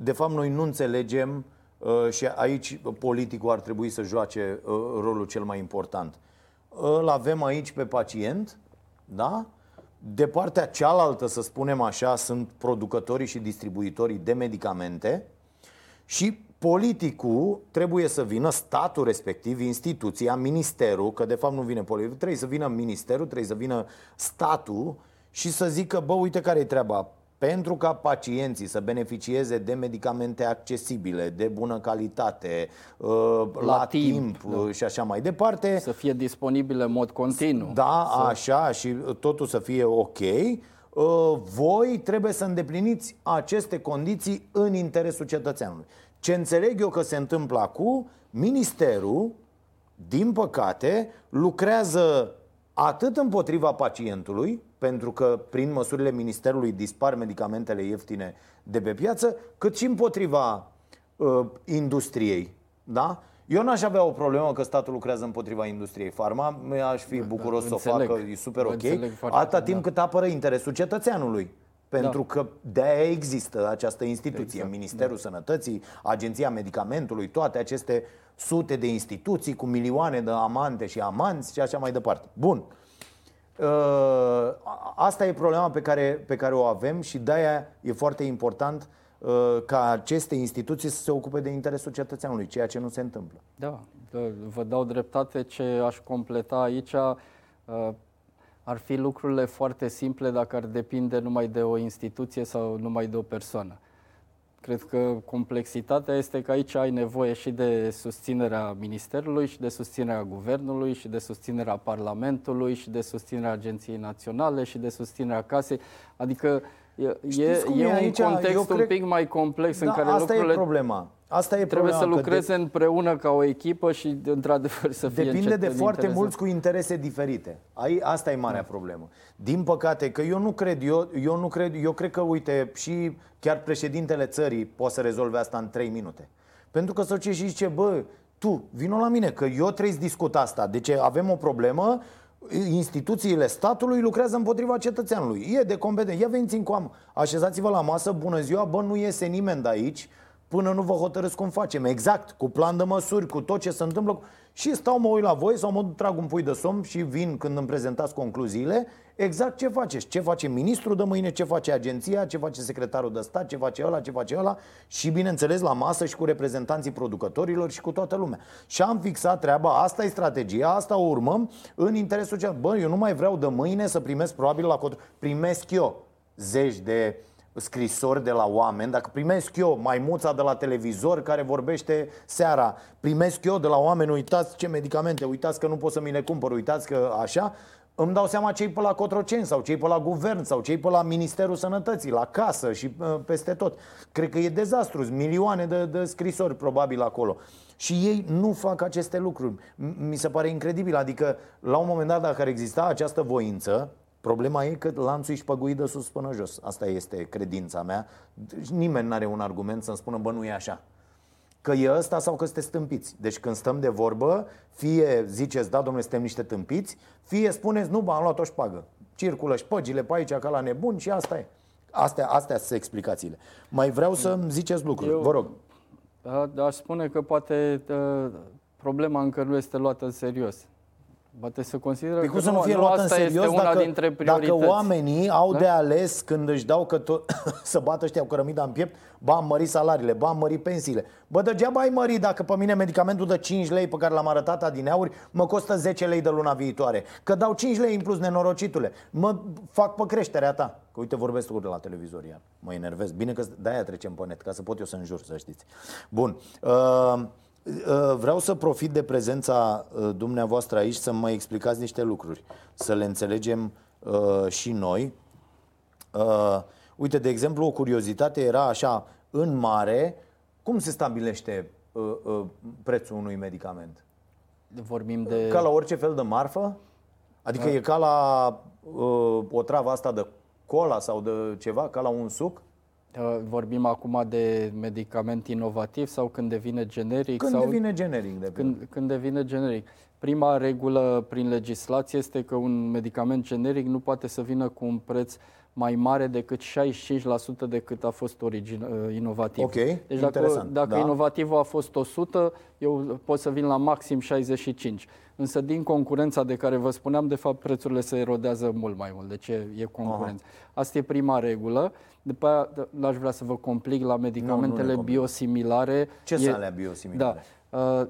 de fapt noi nu înțelegem uh, și aici politicul ar trebui să joace uh, rolul cel mai important. Îl avem aici pe pacient, da? De partea cealaltă, să spunem așa, sunt producătorii și distribuitorii de medicamente și politicul trebuie să vină, statul respectiv, instituția, ministerul, că de fapt nu vine politicul, trebuie să vină ministerul, trebuie să vină statul și să zică, bă, uite care e treaba, pentru ca pacienții să beneficieze de medicamente accesibile, de bună calitate, uh, la, la timp, timp da. și așa mai departe. Să fie disponibile în mod continuu. Da, să... așa, și totul să fie ok. Uh, voi trebuie să îndepliniți aceste condiții în interesul cetățeanului. Ce înțeleg eu că se întâmplă acum, ministerul, din păcate, lucrează atât împotriva pacientului, pentru că prin măsurile Ministerului dispar medicamentele ieftine de pe piață, cât și împotriva uh, industriei. Da? Eu n-aș avea o problemă că statul lucrează împotriva industriei farma, aș fi da, bucuros da, să o facă, e super ok, atâta timp da. cât apără interesul cetățeanului. Pentru da. că de-aia există această instituție, exact, Ministerul da. Sănătății, Agenția Medicamentului, toate aceste sute de instituții cu milioane de amante și amanți și așa mai departe. Bun. Uh, Uh, asta e problema pe care, pe care o avem și de-aia e foarte important uh, ca aceste instituții să se ocupe de interesul cetățeanului, ceea ce nu se întâmplă. Da, vă dau dreptate. Ce aș completa aici uh, ar fi lucrurile foarte simple dacă ar depinde numai de o instituție sau numai de o persoană. Cred că complexitatea este că aici ai nevoie și de susținerea Ministerului, și de susținerea Guvernului, și de susținerea Parlamentului, și de susținerea Agenției Naționale, și de susținerea casei. Adică e, e, e un aici? context Eu un pic mai complex da, în care asta lucrurile... e problema. Asta e Trebuie problema, să lucreze de... împreună ca o echipă și, într-adevăr, să fie Depinde de foarte interesul. mulți cu interese diferite. Ai, asta e marea da. problemă. Din păcate, că eu nu cred, eu, eu nu cred, eu cred că, uite, și chiar președintele țării poate să rezolve asta în 3 minute. Pentru că să ce și zice, bă, tu, vino la mine, că eu trebuie să discut asta. Deci avem o problemă, instituțiile statului lucrează împotriva cetățeanului. E de competență. Ia veniți în coam, așezați-vă la masă, bună ziua, bă, nu iese nimeni de aici, până nu vă hotărâți cum facem. Exact, cu plan de măsuri, cu tot ce se întâmplă. Și stau, mă uit la voi sau mă trag un pui de somn și vin când îmi prezentați concluziile exact ce faceți. Ce face ministrul de mâine, ce face agenția, ce face secretarul de stat, ce face ăla, ce face ăla și bineînțeles la masă și cu reprezentanții producătorilor și cu toată lumea. Și am fixat treaba, asta e strategia, asta o urmăm în interesul ce... Bă, eu nu mai vreau de mâine să primesc probabil la cot... Primesc eu zeci de scrisori de la oameni, dacă primesc eu maimuța de la televizor care vorbește seara, primesc eu de la oameni, uitați ce medicamente, uitați că nu pot să mi le cumpăr, uitați că așa, îmi dau seama cei pe la Cotroceni sau cei pe la guvern sau cei pe la Ministerul Sănătății, la casă și uh, peste tot. Cred că e dezastru, milioane de, de scrisori probabil acolo. Și ei nu fac aceste lucruri. Mi se pare incredibil. Adică, la un moment dat, dacă ar exista această voință, Problema e că lanțul e păguit de sus până jos. Asta este credința mea. Deci nimeni nu are un argument să-mi spună, bă, nu e așa. Că e ăsta sau că sunteți tâmpiți. Deci când stăm de vorbă, fie ziceți, da, domnule, suntem niște tâmpiți, fie spuneți, nu, bă, am luat o șpagă. Circulă șpăgile pe aici ca la nebun și asta e. Astea, astea sunt explicațiile. Mai vreau să-mi ziceți lucruri. Eu, Vă rog. Da, aș spune că poate ă, problema încă nu este luată în serios. Poate să consideră păi că să nu fie luat în serios una dacă, dintre dacă oamenii au da? de ales când își dau că tot, [coughs] să bată ăștia cu cărămida în piept, ba am mărit salariile, ba am mărit pensiile. Bă, degeaba ai mărit dacă pe mine medicamentul de 5 lei pe care l-am arătat adineauri mă costă 10 lei de luna viitoare. Că dau 5 lei în plus nenorocitule. Mă fac pe creșterea ta. Că uite vorbesc tu de la televizor iar. Mă enervez. Bine că de-aia trecem pe net, ca să pot eu să înjur, să știți. Bun. Uh, Uh, vreau să profit de prezența uh, dumneavoastră aici să mă explicați niște lucruri, să le înțelegem uh, și noi. Uite, de exemplu, o curiozitate era așa, în mare, cum se stabilește prețul unui medicament? Vorbim de... Ca la orice fel de marfă? Adică da. e ca la o travă asta de cola sau de ceva, ca la un suc? Uh, vorbim acum de medicament inovativ sau când devine generic? Când sau devine generic. De când, când devine generic. Prima regulă prin legislație este că un medicament generic nu poate să vină cu un preț mai mare decât 65% decât a fost origin, uh, inovativ. Ok, deci dacă, dacă da. inovativul a fost 100, eu pot să vin la maxim 65. Însă din concurența de care vă spuneam, de fapt prețurile se erodează mult mai mult. Deci e, e concurență. Aha. Asta e prima regulă. După aia n-aș vrea să vă complic la medicamentele nu, nu biosimilare. Ce e, sunt alea biosimilare? Da. Uh,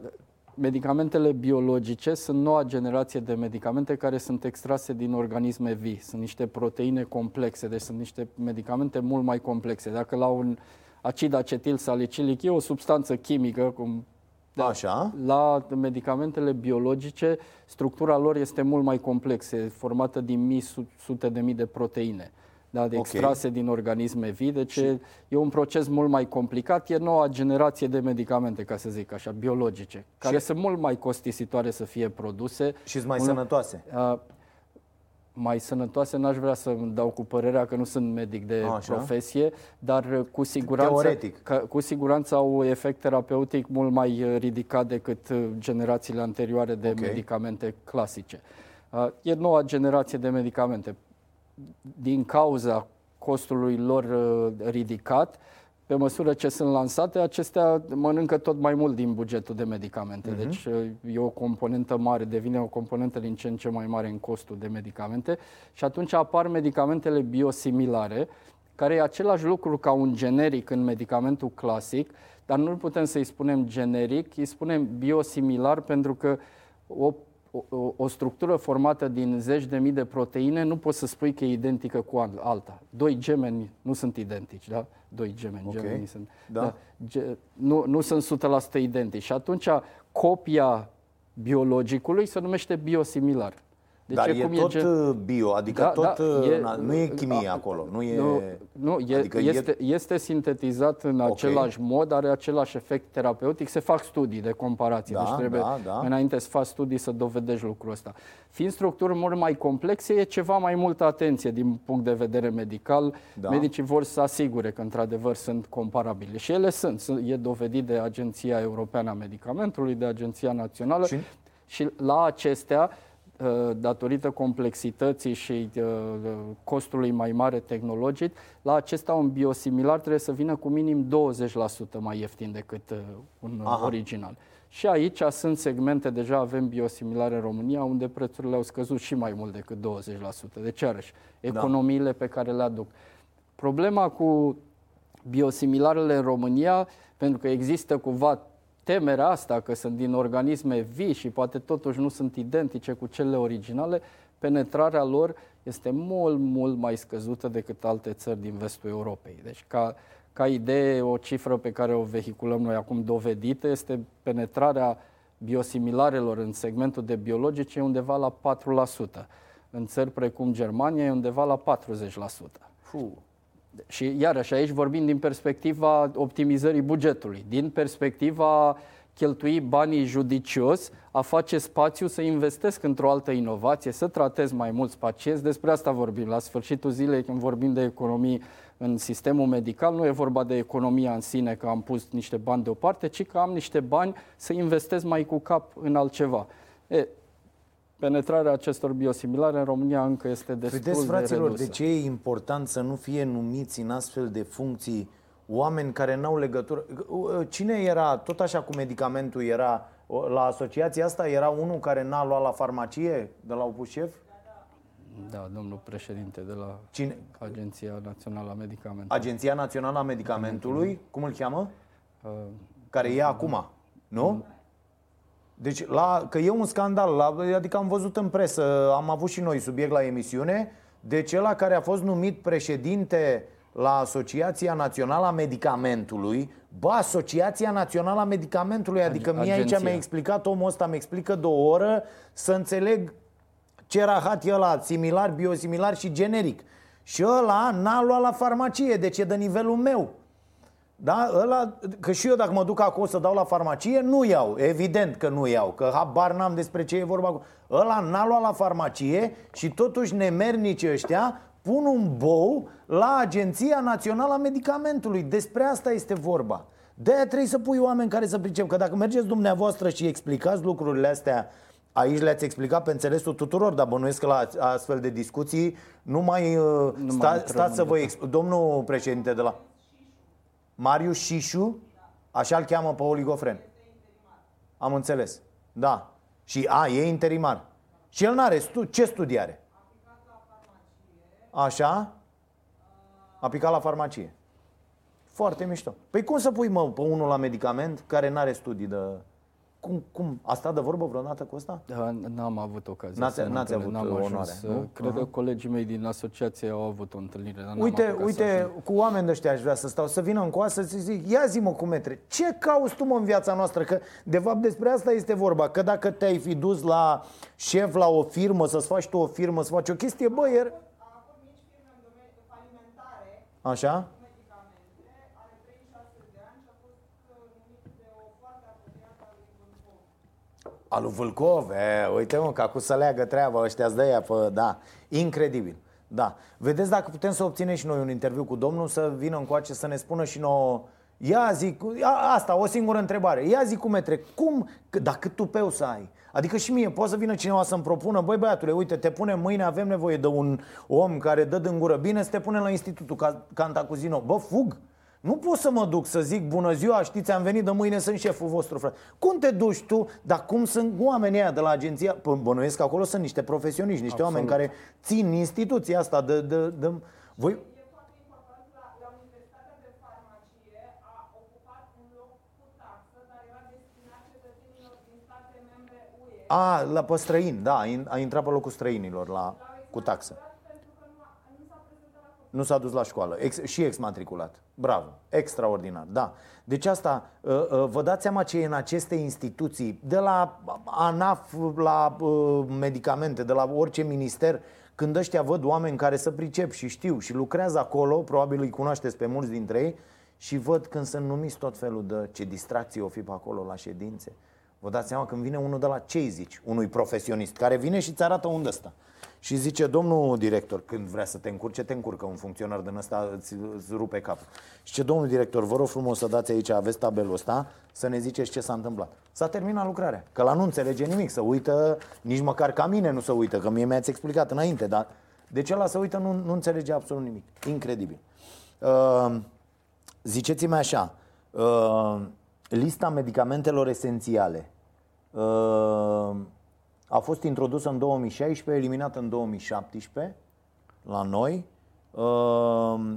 Medicamentele biologice sunt noua generație de medicamente care sunt extrase din organisme vii. Sunt niște proteine complexe, deci sunt niște medicamente mult mai complexe. Dacă la un acid acetil salicilic e o substanță chimică, cum da, Așa. La medicamentele biologice, structura lor este mult mai complexă, formată din mii, sute de mii de proteine da, de extrase okay. din organisme vii, deci și... e un proces mult mai complicat, e noua generație de medicamente, ca să zic așa, biologice, care și... sunt mult mai costisitoare să fie produse. Și sunt mai mult, sănătoase. Uh, mai sănătoase, n-aș vrea să dau cu părerea că nu sunt medic de Așa. profesie, dar cu siguranță, Teoretic. Că, cu siguranță au efect terapeutic mult mai ridicat decât generațiile anterioare de okay. medicamente clasice. Uh, e noua generație de medicamente din cauza costului lor uh, ridicat, pe măsură ce sunt lansate, acestea mănâncă tot mai mult din bugetul de medicamente. Uh-huh. Deci uh, e o componentă mare, devine o componentă din ce în ce mai mare în costul de medicamente și atunci apar medicamentele biosimilare, care e același lucru ca un generic în medicamentul clasic, dar nu putem să-i spunem generic, îi spunem biosimilar pentru că o o, o structură formată din zeci de mii de proteine nu poți să spui că e identică cu alta. Doi gemeni nu sunt identici, da? Doi gemeni, okay. gemenii sunt. Da. Da, ge, nu, nu sunt 100% identici. Și atunci copia biologicului se numește biosimilar. Deci Dar e, cum e tot gen... Uh, bio, adică da, tot, da, uh, e, nu e chimie a, acolo, nu e... Nu, nu e, adică este, e... este sintetizat în okay. același mod, are același efect terapeutic, se fac studii de comparație, da, deci trebuie da, da. înainte să faci studii să dovedești lucrul ăsta. Fiind structuri mult mai complexe, e ceva mai multă atenție din punct de vedere medical. Da. Medicii vor să asigure că într-adevăr sunt comparabile și ele sunt, e dovedit de Agenția Europeană a Medicamentului, de Agenția Națională și, și la acestea datorită complexității și costului mai mare tehnologic, la acesta un biosimilar trebuie să vină cu minim 20% mai ieftin decât un Aha. original. Și aici sunt segmente, deja avem biosimilare în România, unde prețurile au scăzut și mai mult decât 20%. Deci, iarăși, da. economiile da. pe care le aduc. Problema cu biosimilarele în România, pentru că există cumva temerea asta că sunt din organisme vii și poate totuși nu sunt identice cu cele originale, penetrarea lor este mult, mult mai scăzută decât alte țări din vestul Europei. Deci ca ca idee, o cifră pe care o vehiculăm noi acum dovedită este penetrarea biosimilarelor în segmentul de biologice undeva la 4%. În țări precum Germania e undeva la 40%. Fuh. Și iarăși aici vorbim din perspectiva optimizării bugetului, din perspectiva cheltui banii judicios, a face spațiu să investesc într-o altă inovație, să tratez mai mulți pacienți. Despre asta vorbim. La sfârșitul zilei, când vorbim de economii în sistemul medical, nu e vorba de economia în sine, că am pus niște bani deoparte, ci că am niște bani să investesc mai cu cap în altceva. E, penetrarea acestor biosimilare în România încă este destul Vedeți, fraților, de redusă. de ce e important să nu fie numiți în astfel de funcții oameni care n-au legătură? Cine era, tot așa cu medicamentul era, la asociația asta era unul care n-a luat la farmacie de la Opușev? Da, domnul președinte de la Cine? Agenția Națională a Medicamentului. Agenția Națională a Medicamentului, cum îl cheamă? Uh, care e acum, nu? Deci, la, că e un scandal, la, adică am văzut în presă, am avut și noi subiect la emisiune, deci ăla care a fost numit președinte la Asociația Națională a Medicamentului, bă, Asociația Națională a Medicamentului, adică mie aici mi-a explicat omul ăsta, mi explică două oră să înțeleg ce rahat e ăla, similar, biosimilar și generic. Și ăla n-a luat la farmacie, deci e de nivelul meu. Da? Ăla, că și eu dacă mă duc acolo să dau la farmacie, nu iau. Evident că nu iau, că habar n-am despre ce e vorba acolo. Ăla n-a luat la farmacie și totuși nemernici ăștia pun un bou la Agenția Națională a Medicamentului. Despre asta este vorba. De-aia trebuie să pui oameni care să pricep. Că dacă mergeți dumneavoastră și explicați lucrurile astea Aici le-ați explicat pe înțelesul tuturor, dar bănuiesc că la astfel de discuții nu mai, uh, nu sta, mai stați să vă explic. Domnul președinte de la Marius Șișu, așa îl cheamă pe oligofren. Am înțeles. Da. Și a, e interimar. Și el n-are stu- ce studii are? Așa? A picat la farmacie. Foarte mișto. Păi cum să pui, mă, pe unul la medicament care n-are studii de... Cum, cum? A stat de vorbă vreodată cu asta? Da, n-am avut ocazia N-ați, să n-ați avut n-am onoare, ajuns, nu? Cred uh-huh. că colegii mei din asociație au avut o întâlnire. Dar uite, uite cu oameni de ăștia aș vrea să stau, să vină în coasă să zic, ia zi mă cu metre, ce cauți tu mă în viața noastră? Că de fapt despre asta este vorba, că dacă te-ai fi dus la șef, la o firmă, să-ți faci tu o firmă, să faci o chestie, bă, iar... Așa? Alu Vâlcov, e, uite mă, că acum să leagă treaba ăștia de ea, pe, da, incredibil. Da. Vedeți dacă putem să obținem și noi un interviu cu domnul, să vină încoace să ne spună și nouă Ia zic, asta, o singură întrebare. Ia zic cum metre, cum, dar cât tupeu să ai? Adică și mie, poate să vină cineva să-mi propună, băi băiatule, uite, te punem mâine, avem nevoie de un om care dă din gură bine, să te punem la Institutul Cantacuzino. Bă, fug! Nu pot să mă duc să zic bună ziua, știți, am venit de mâine, sunt șeful vostru, frate. Cum te duci tu, dar cum sunt oamenii ăia de la agenția? Păi, bănuiesc că acolo sunt niște profesioniști, niște Absolut. oameni care țin instituția asta de... de, de... Voi... A, la pe străini, da, a intrat pe locul străinilor la, cu taxă. Nu s-a dus la școală, ex, și exmatriculat. Bravo, extraordinar, da. Deci asta, uh, uh, vă dați seama ce e în aceste instituții, de la ANAF la uh, medicamente, de la orice minister, când ăștia văd oameni care să pricep și știu și lucrează acolo, probabil îi cunoașteți pe mulți dintre ei, și văd când sunt numiți tot felul de ce distracții o fi pe acolo la ședințe. Vă dați seama când vine unul de la ce zici, unui profesionist, care vine și îți arată unde ăsta și zice, domnul director, când vrea să te încurce, te încurcă un funcționar din ăsta, îți, îți rupe capul. Și ce domnul director, vă rog frumos să dați aici, aveți tabelul ăsta, să ne ziceți ce s-a întâmplat. S-a terminat lucrarea, că la nu înțelege nimic, să uită, nici măcar ca mine nu să uită, că mie mi-ați explicat înainte, dar de ce la să uită nu, nu înțelege absolut nimic. Incredibil. Uh, ziceți-mi așa, uh, lista medicamentelor esențiale uh, a fost introdusă în 2016, eliminată în 2017 la noi. Uh,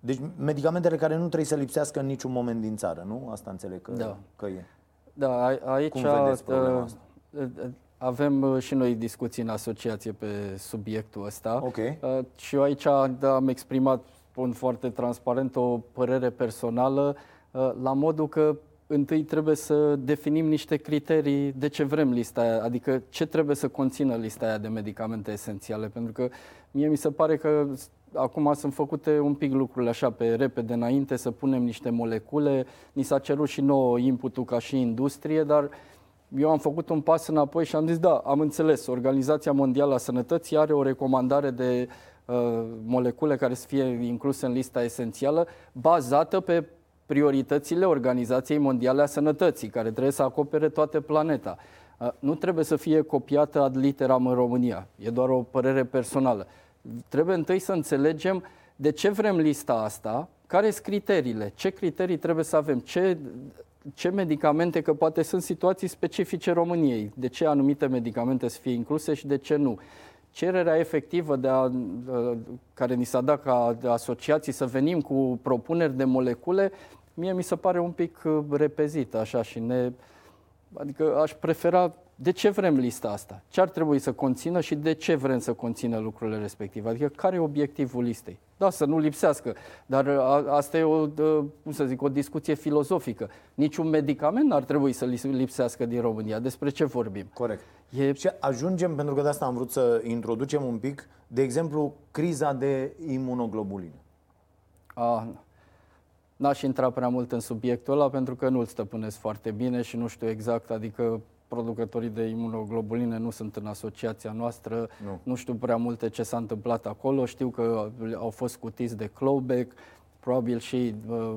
deci medicamentele care nu trebuie să lipsească în niciun moment din țară, nu? Asta înțeleg că, Da. că e. Da, a- aici Cum vedeți problema uh, asta? uh, avem uh, și noi discuții în asociație pe subiectul ăsta. Ok. Uh, Și eu aici da, am exprimat, spun foarte transparent, o părere personală uh, la modul că întâi trebuie să definim niște criterii de ce vrem lista aia, adică ce trebuie să conțină lista aia de medicamente esențiale, pentru că mie mi se pare că s- acum sunt făcute un pic lucrurile așa pe repede înainte, să punem niște molecule, ni s-a cerut și nouă inputul ca și industrie, dar eu am făcut un pas înapoi și am zis, da, am înțeles, Organizația Mondială a Sănătății are o recomandare de uh, molecule care să fie incluse în lista esențială, bazată pe prioritățile Organizației Mondiale a Sănătății, care trebuie să acopere toată planeta. Uh, nu trebuie să fie copiată ad literam în România. E doar o părere personală. Trebuie întâi să înțelegem de ce vrem lista asta, care sunt criteriile, ce criterii trebuie să avem, ce, ce medicamente, că poate sunt situații specifice României, de ce anumite medicamente să fie incluse și de ce nu. Cererea efectivă de a, uh, care ni s-a dat ca de asociații să venim cu propuneri de molecule, mie mi se pare un pic uh, repezită așa și ne, Adică aș prefera de ce vrem lista asta? Ce ar trebui să conțină și de ce vrem să conțină lucrurile respective? Adică care e obiectivul listei? Da, să nu lipsească, dar a, asta e o, dă, cum să zic, o discuție filozofică. Niciun medicament n-ar trebui să lis- lipsească din România. Despre ce vorbim? Corect. E Și ajungem, pentru că de asta am vrut să introducem un pic, de exemplu, criza de imunoglobulină. A, n-aș intra prea mult în subiectul ăla pentru că nu-l stăpânesc foarte bine și nu știu exact, adică producătorii de imunoglobuline nu sunt în asociația noastră, Nu. nu știu prea multe ce s-a întâmplat acolo, știu că au fost scutiți de clawback, probabil și uh,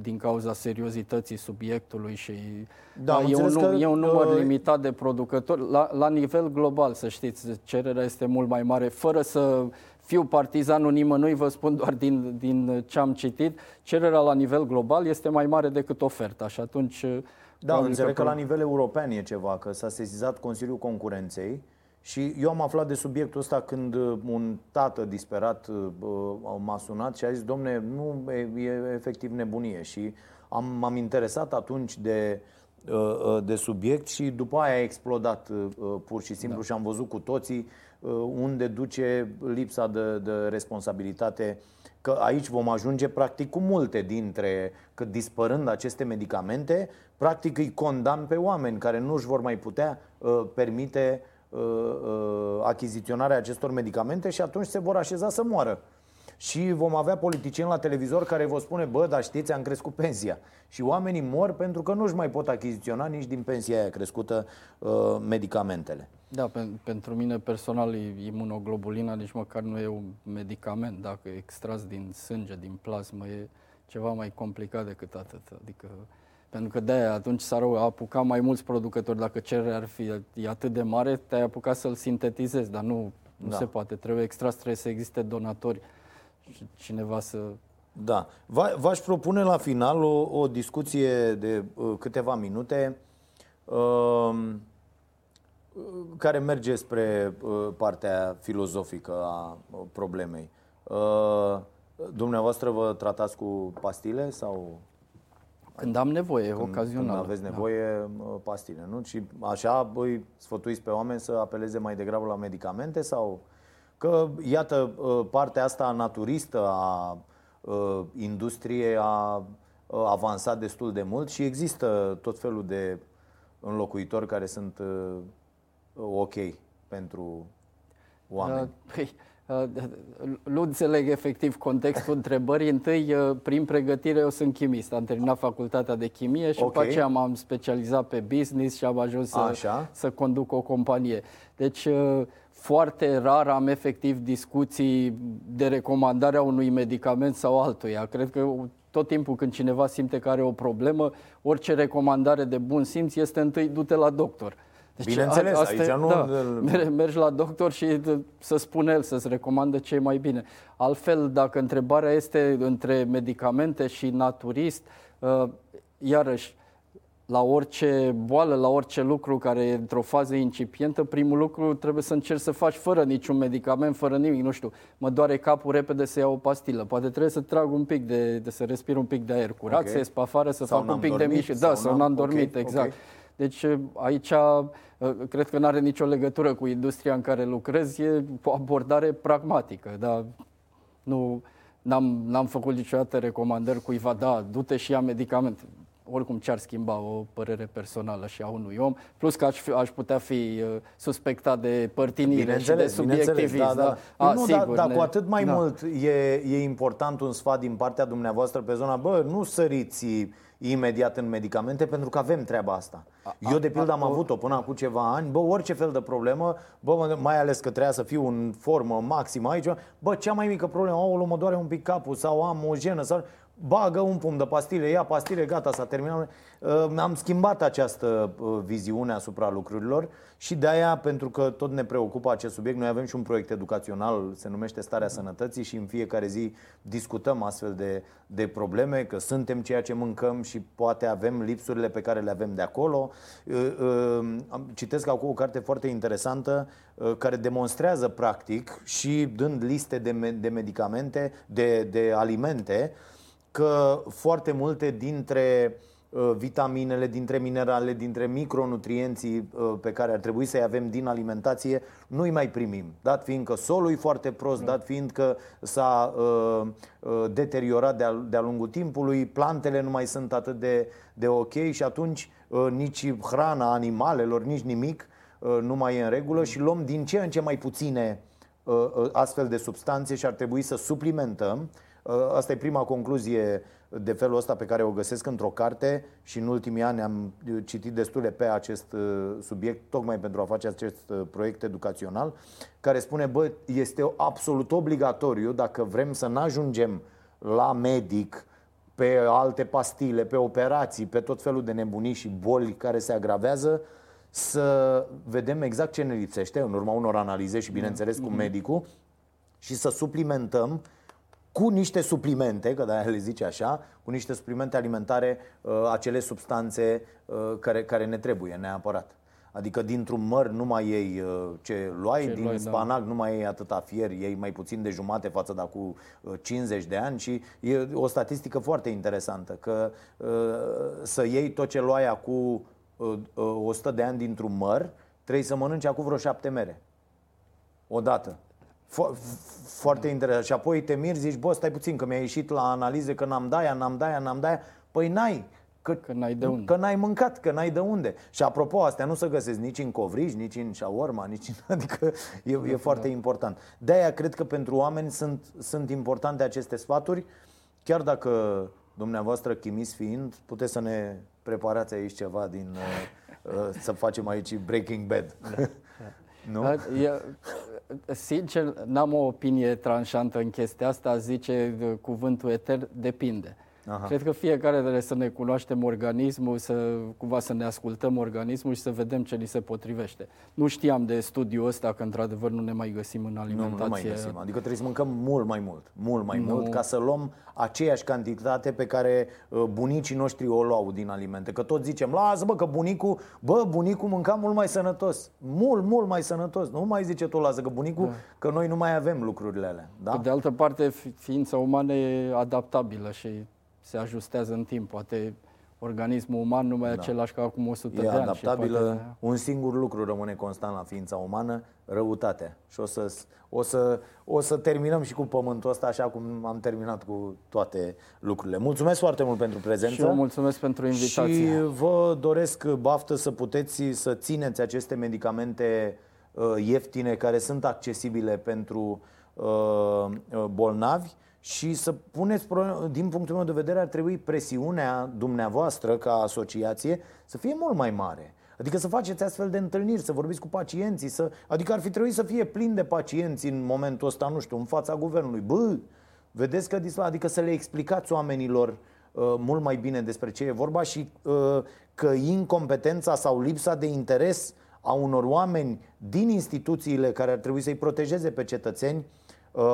din cauza seriozității subiectului și Da, am e, un, înțeles nu- că, e un număr uh, limitat de producători. La, la nivel global, să știți, cererea este mult mai mare, fără să fiu partizanul nimănui, vă spun doar din, din ce am citit, cererea la nivel global este mai mare decât oferta și atunci... Da, probabil înțeleg că pro- la nivel european e ceva, că s-a sesizat Consiliul Concurenței și eu am aflat de subiectul ăsta când uh, un tată disperat uh, uh, m-a sunat și a zis, domne, nu, e, e efectiv nebunie și am, m-am interesat atunci de, uh, uh, de subiect și după aia a explodat uh, uh, pur și simplu da. și am văzut cu toții uh, unde duce lipsa de, de responsabilitate că aici vom ajunge practic cu multe dintre, că dispărând aceste medicamente, practic îi condamn pe oameni care nu își vor mai putea uh, permite uh, uh, achiziționarea acestor medicamente și atunci se vor așeza să moară. Și vom avea politicieni la televizor care vă spune, bă, dar știți, am crescut pensia. Și oamenii mor pentru că nu își mai pot achiziționa nici din pensia aia crescută uh, medicamentele. Da, pen, pentru mine personal imunoglobulina nici măcar nu e un medicament. Dacă e extras din sânge, din plasmă, e ceva mai complicat decât atât. Adică, pentru că de-aia atunci s-ar apuca mai mulți producători. Dacă cererea ar fi e atât de mare, te-ai apucat să-l sintetizezi, dar nu, nu Da. se poate. Trebuie extras, trebuie să existe donatori și cineva să... Da. Va- V-aș propune la final o, o discuție de uh, câteva minute uh, care merge spre uh, partea filozofică a uh, problemei. Uh, dumneavoastră vă tratați cu pastile sau Când am nevoie, când, ocazional. când aveți nevoie uh, pastile, nu? Și așa îi sfătuiți pe oameni să apeleze mai degrabă la medicamente sau că iată uh, partea asta naturistă a uh, industriei a uh, avansat destul de mult și există tot felul de înlocuitori care sunt uh, ok pentru oameni. Păi, uh, nu înțeleg efectiv contextul întrebării. Întâi, uh, prin pregătire, eu sunt chimist. Am terminat facultatea de chimie și Ok. după aceea m-am specializat pe business și am ajuns să, Așa. să conduc o companie. Deci, uh, foarte rar am efectiv discuții de recomandare a unui medicament sau altuia. Cred că tot timpul când cineva simte că are o problemă, orice recomandare de bun simț este întâi du-te la doctor. Deci Bineînțeles, asta, aici nu... Da, mergi la doctor și să spune el, să-ți recomandă ce mai bine. Altfel, dacă întrebarea este între medicamente și naturist, uh, iarăși, la orice boală, la orice lucru care e într-o fază incipientă, primul lucru trebuie să încerci să faci fără niciun medicament, fără nimic, nu știu, mă doare capul repede să iau o pastilă, poate trebuie să trag un pic de, de să respir un pic de aer curat, okay. să ies pe afară, să sau fac un pic dormit, de mișcă, da, sau n-am dormit, okay, exact. Okay. Deci aici uh, cred că nu are nicio legătură cu industria în care lucrez, e o abordare pragmatică, dar nu, n-am, n-am făcut niciodată recomandări cuiva, da, du-te și ia medicamente oricum ce-ar schimba o părere personală și a unui om, plus că aș, fi, aș putea fi uh, suspectat de părtinire și de subiectivism. Da, da. Da. A, nu, sigur, dar da, ne... cu atât mai da. mult e, e important un sfat din partea dumneavoastră pe zona, bă, nu săriți imediat în medicamente pentru că avem treaba asta. Eu, de pildă, am avut-o până acum ceva ani, bă, orice fel de problemă, bă, mai ales că trebuia să fiu în formă maximă aici, bă, cea mai mică problemă, o mă doare un pic capul sau am o jenă sau bagă un pumn de pastile, ia pastile, gata, s-a terminat. Uh, am schimbat această uh, viziune asupra lucrurilor și de aia, pentru că tot ne preocupă acest subiect, noi avem și un proiect educațional, se numește Starea Sănătății și în fiecare zi discutăm astfel de, de probleme, că suntem ceea ce mâncăm și poate avem lipsurile pe care le avem de acolo. Uh, citesc acum o carte foarte interesantă care demonstrează practic și dând liste de, de medicamente, de, de alimente, că foarte multe dintre uh, vitaminele, dintre minerale, dintre micronutrienții uh, pe care ar trebui să-i avem din alimentație, nu-i mai primim. Dat fiind că solul e foarte prost, dat fiind că s-a uh, uh, deteriorat de-a, de lungul timpului, plantele nu mai sunt atât de, de ok și atunci uh, nici hrana animalelor, nici nimic uh, nu mai e în regulă și luăm din ce în ce mai puține uh, uh, astfel de substanțe și ar trebui să suplimentăm Ă, asta e prima concluzie de felul ăsta pe care o găsesc într-o carte și în ultimii ani am citit destule pe acest ă, subiect, tocmai pentru a face acest ă, proiect educațional, care spune, bă, este absolut obligatoriu dacă vrem să nu ajungem la medic, pe alte pastile, pe operații, pe tot felul de nebunii și boli care se agravează, să vedem exact ce ne lipsește în urma unor analize și bineînțeles cu mm-hmm. medicul și să suplimentăm cu niște suplimente, că de le zice așa, cu niște suplimente alimentare, uh, acele substanțe uh, care, care ne trebuie neapărat. Adică dintr-un măr nu mai iei uh, ce luai, ce din luai, da. spanac da. nu mai iei atâta fier, iei mai puțin de jumate față de acum 50 de ani și e o statistică foarte interesantă, că să iei tot ce luai acum 100 de ani dintr-un măr, trebuie să mănânci acum vreo șapte mere. Odată. Fo- foarte interesant. Și apoi te mirți, zici, bă, stai puțin, că mi-a ieșit la analize că n-am daia, n-am daia, n-am daia. Păi n-ai, Că, că n-ai de unde. Că n-ai mâncat, că n-ai de unde. Și apropo, astea nu se găsesc nici în covrigi, nici în shawarma, nici în... [laughs] Adică e, e foarte da. important. De-aia cred că pentru oameni sunt, sunt importante aceste sfaturi, chiar dacă dumneavoastră chimis fiind, puteți să ne preparați aici ceva din... Uh, uh, să facem aici Breaking Bad. Da. [laughs] Nu? Eu, sincer, n-am o opinie tranșantă în chestia asta, zice cuvântul eter, depinde. Aha. Cred că fiecare trebuie să ne cunoaștem organismul, să cumva să ne ascultăm organismul și să vedem ce ni se potrivește. Nu știam de studiul ăsta că într-adevăr nu ne mai găsim în alimentație. Nu, nu mai găsim. Adică trebuie să mâncăm mult mai mult, mult mai nu. mult ca să luăm aceeași cantitate pe care uh, bunicii noștri o luau din alimente. Că tot zicem, lasă bă că bunicul, bă, bunicul mânca mult mai sănătos. Mult, mult mai sănătos. Nu mai zice tu, lasă că bunicul, da. că noi nu mai avem lucrurile alea. Da? Pe de altă parte, ființa umană e adaptabilă și se ajustează în timp. Poate organismul uman nu mai e da. același ca acum 100 e de ani. E adaptabilă. Poate... Un singur lucru rămâne constant la ființa umană, răutatea. Și o să, o, să, o să terminăm și cu pământul ăsta așa cum am terminat cu toate lucrurile. Mulțumesc foarte mult pentru prezență. Și eu mulțumesc pentru invitație. Și vă doresc baftă să puteți să țineți aceste medicamente uh, ieftine care sunt accesibile pentru uh, uh bolnavi și să puneți, din punctul meu de vedere, ar trebui presiunea dumneavoastră ca asociație să fie mult mai mare. Adică să faceți astfel de întâlniri, să vorbiți cu pacienții, să... adică ar fi trebuit să fie plin de pacienți în momentul ăsta, nu știu, în fața guvernului. Bă, vedeți că adică să le explicați oamenilor uh, mult mai bine despre ce e vorba și uh, că incompetența sau lipsa de interes a unor oameni din instituțiile care ar trebui să-i protejeze pe cetățeni, uh,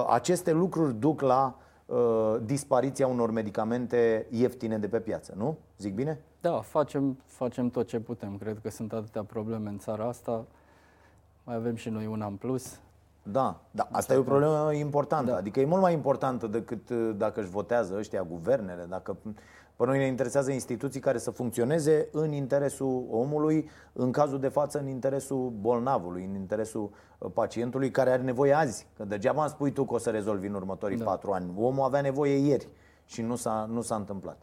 aceste lucruri duc la uh, dispariția unor medicamente ieftine de pe piață, nu? Zic bine? Da, facem, facem tot ce putem. Cred că sunt atâtea probleme în țara asta. Mai avem și noi una în plus. Da, da, asta e o problemă importantă. Da. Adică e mult mai importantă decât uh, dacă își votează ăștia guvernele, dacă pe noi ne interesează instituții care să funcționeze în interesul omului, în cazul de față în interesul bolnavului, în interesul uh, pacientului care are nevoie azi. Că degeaba îmi spui tu că o să rezolvi în următorii da. patru ani. Omul avea nevoie ieri și nu s-a, nu s-a întâmplat.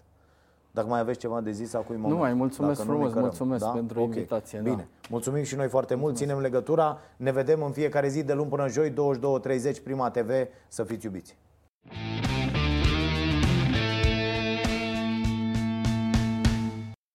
Dacă mai aveți ceva de zis, acum Nu mai, mulțumesc Dacă frumos, mulțumesc da? pentru okay. invitație. Bine, da. mulțumim și noi foarte mult, ținem legătura, ne vedem în fiecare zi de luni până joi, 22.30, Prima TV, să fiți iubiți.